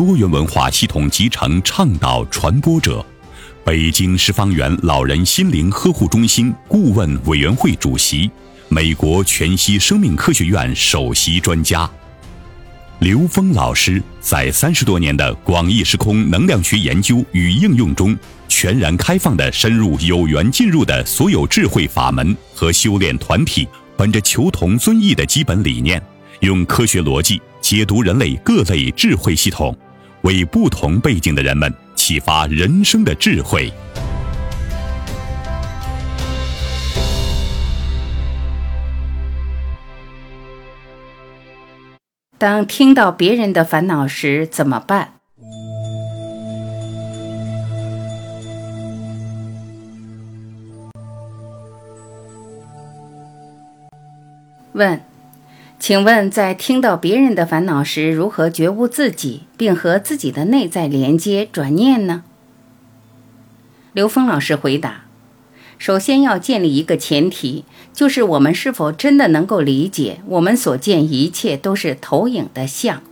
多元文化系统集成倡导传播者，北京十方圆老人心灵呵护中心顾问委员会主席。美国全息生命科学院首席专家刘峰老师，在三十多年的广义时空能量学研究与应用中，全然开放的深入有缘进入的所有智慧法门和修炼团体，本着求同尊异的基本理念，用科学逻辑解读人类各类智慧系统，为不同背景的人们启发人生的智慧。当听到别人的烦恼时怎么办？问，请问在听到别人的烦恼时，如何觉悟自己，并和自己的内在连接转念呢？刘峰老师回答。首先要建立一个前提，就是我们是否真的能够理解，我们所见一切都是投影的像，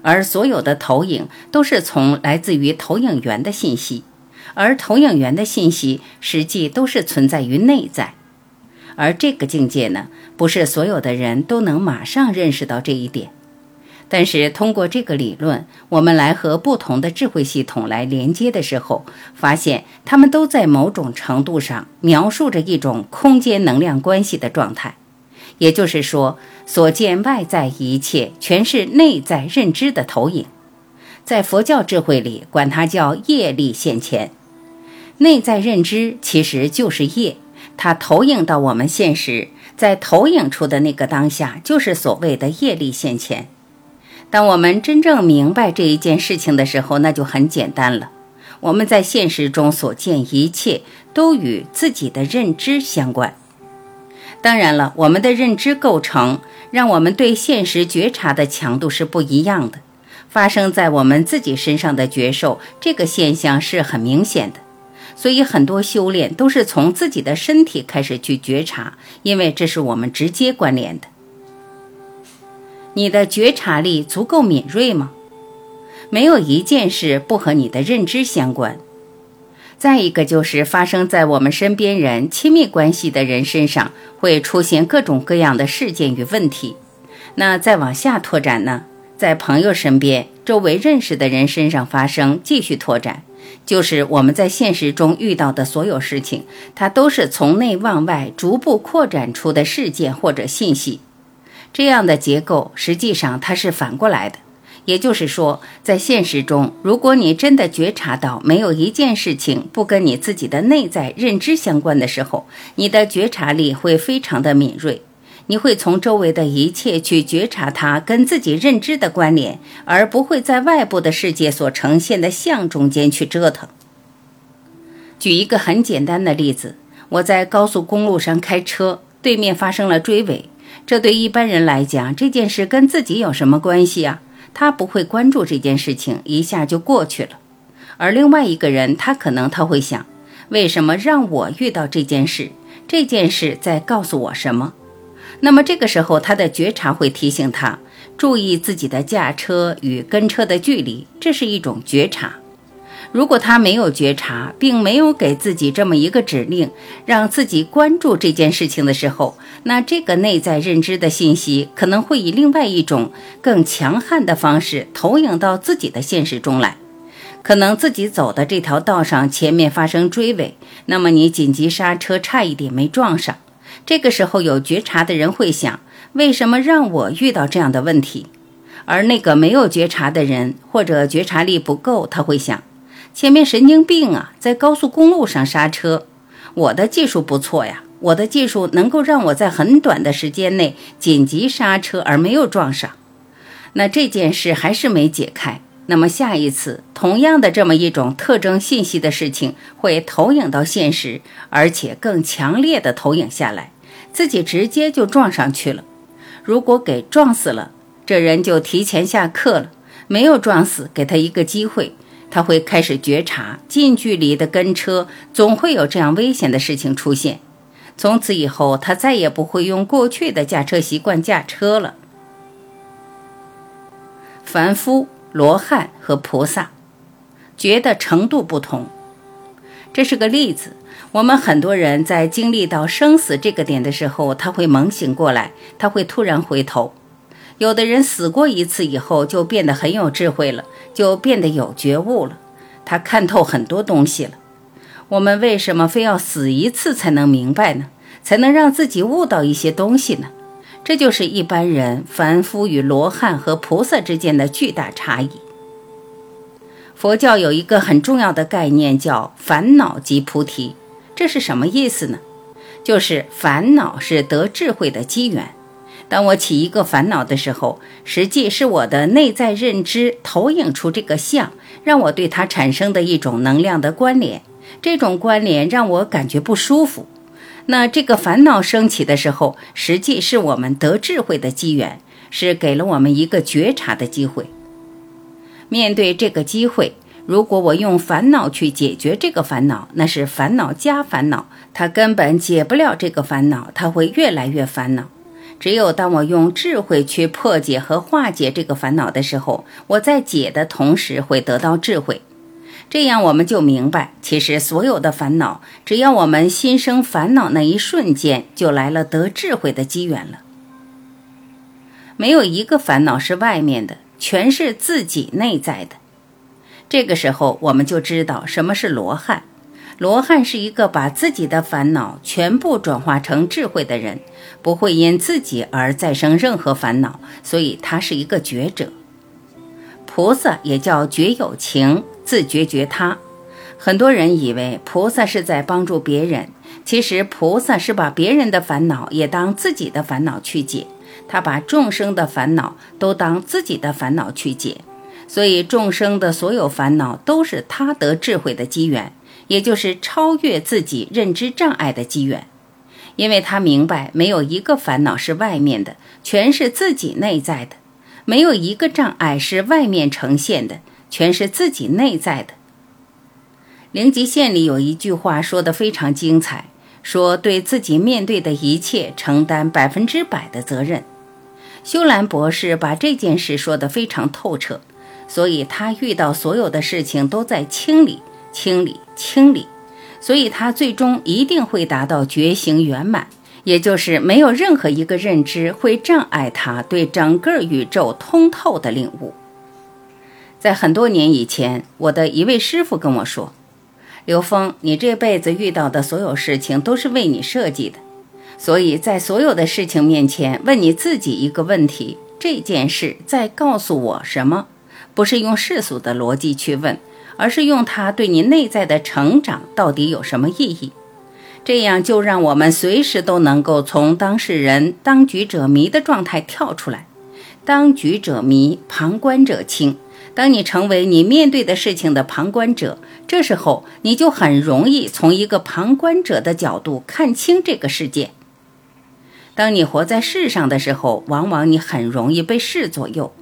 而所有的投影都是从来自于投影源的信息，而投影源的信息实际都是存在于内在，而这个境界呢，不是所有的人都能马上认识到这一点。但是通过这个理论，我们来和不同的智慧系统来连接的时候，发现他们都在某种程度上描述着一种空间能量关系的状态。也就是说，所见外在一切全是内在认知的投影。在佛教智慧里，管它叫业力现前。内在认知其实就是业，它投影到我们现实，在投影出的那个当下，就是所谓的业力现前。当我们真正明白这一件事情的时候，那就很简单了。我们在现实中所见一切，都与自己的认知相关。当然了，我们的认知构成，让我们对现实觉察的强度是不一样的。发生在我们自己身上的觉受，这个现象是很明显的。所以，很多修炼都是从自己的身体开始去觉察，因为这是我们直接关联的。你的觉察力足够敏锐吗？没有一件事不和你的认知相关。再一个就是发生在我们身边人、亲密关系的人身上，会出现各种各样的事件与问题。那再往下拓展呢？在朋友身边、周围认识的人身上发生，继续拓展，就是我们在现实中遇到的所有事情，它都是从内往外逐步扩展出的事件或者信息。这样的结构实际上它是反过来的，也就是说，在现实中，如果你真的觉察到没有一件事情不跟你自己的内在认知相关的时候，你的觉察力会非常的敏锐，你会从周围的一切去觉察它跟自己认知的关联，而不会在外部的世界所呈现的像中间去折腾。举一个很简单的例子，我在高速公路上开车，对面发生了追尾。这对一般人来讲，这件事跟自己有什么关系啊？他不会关注这件事情，一下就过去了。而另外一个人，他可能他会想：为什么让我遇到这件事？这件事在告诉我什么？那么这个时候，他的觉察会提醒他注意自己的驾车与跟车的距离，这是一种觉察。如果他没有觉察，并没有给自己这么一个指令，让自己关注这件事情的时候，那这个内在认知的信息可能会以另外一种更强悍的方式投影到自己的现实中来。可能自己走的这条道上前面发生追尾，那么你紧急刹车，差一点没撞上。这个时候有觉察的人会想：为什么让我遇到这样的问题？而那个没有觉察的人或者觉察力不够，他会想。前面神经病啊，在高速公路上刹车。我的技术不错呀，我的技术能够让我在很短的时间内紧急刹车而没有撞上。那这件事还是没解开。那么下一次同样的这么一种特征信息的事情会投影到现实，而且更强烈的投影下来，自己直接就撞上去了。如果给撞死了，这人就提前下课了；没有撞死，给他一个机会，他会开始觉察近距离的跟车总会有这样危险的事情出现。从此以后，他再也不会用过去的驾车习惯驾车了。凡夫。罗汉和菩萨觉的程度不同，这是个例子。我们很多人在经历到生死这个点的时候，他会猛醒过来，他会突然回头。有的人死过一次以后，就变得很有智慧了，就变得有觉悟了，他看透很多东西了。我们为什么非要死一次才能明白呢？才能让自己悟到一些东西呢？这就是一般人凡夫与罗汉和菩萨之间的巨大差异。佛教有一个很重要的概念，叫烦恼即菩提。这是什么意思呢？就是烦恼是得智慧的机缘。当我起一个烦恼的时候，实际是我的内在认知投影出这个相，让我对它产生的一种能量的关联。这种关联让我感觉不舒服。那这个烦恼升起的时候，实际是我们得智慧的机缘，是给了我们一个觉察的机会。面对这个机会，如果我用烦恼去解决这个烦恼，那是烦恼加烦恼，它根本解不了这个烦恼，它会越来越烦恼。只有当我用智慧去破解和化解这个烦恼的时候，我在解的同时会得到智慧。这样我们就明白，其实所有的烦恼，只要我们心生烦恼那一瞬间，就来了得智慧的机缘了。没有一个烦恼是外面的，全是自己内在的。这个时候，我们就知道什么是罗汉。罗汉是一个把自己的烦恼全部转化成智慧的人，不会因自己而再生任何烦恼，所以他是一个觉者。菩萨也叫觉有情。自觉觉他，很多人以为菩萨是在帮助别人，其实菩萨是把别人的烦恼也当自己的烦恼去解，他把众生的烦恼都当自己的烦恼去解，所以众生的所有烦恼都是他得智慧的机缘，也就是超越自己认知障碍的机缘，因为他明白没有一个烦恼是外面的，全是自己内在的，没有一个障碍是外面呈现的。全是自己内在的。灵吉县里有一句话说的非常精彩，说对自己面对的一切承担百分之百的责任。修兰博士把这件事说得非常透彻，所以他遇到所有的事情都在清理、清理、清理，所以他最终一定会达到觉醒圆满，也就是没有任何一个认知会障碍他对整个宇宙通透的领悟。在很多年以前，我的一位师傅跟我说：“刘峰，你这辈子遇到的所有事情都是为你设计的，所以在所有的事情面前，问你自己一个问题：这件事在告诉我什么？不是用世俗的逻辑去问，而是用它对你内在的成长到底有什么意义？这样就让我们随时都能够从当事人、当局者迷的状态跳出来。当局者迷，旁观者清。”当你成为你面对的事情的旁观者，这时候你就很容易从一个旁观者的角度看清这个世界。当你活在世上的时候，往往你很容易被事左右。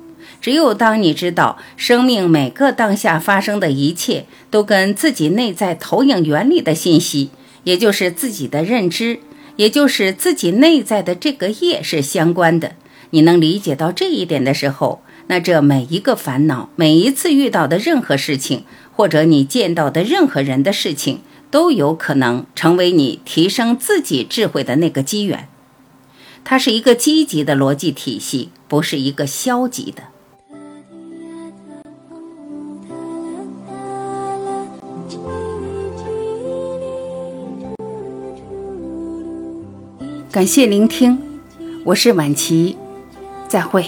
只有当你知道生命每个当下发生的一切都跟自己内在投影原理的信息，也就是自己的认知，也就是自己内在的这个业是相关的，你能理解到这一点的时候。那这每一个烦恼，每一次遇到的任何事情，或者你见到的任何人的事情，都有可能成为你提升自己智慧的那个机缘。它是一个积极的逻辑体系，不是一个消极的。感谢聆听，我是晚琪，再会。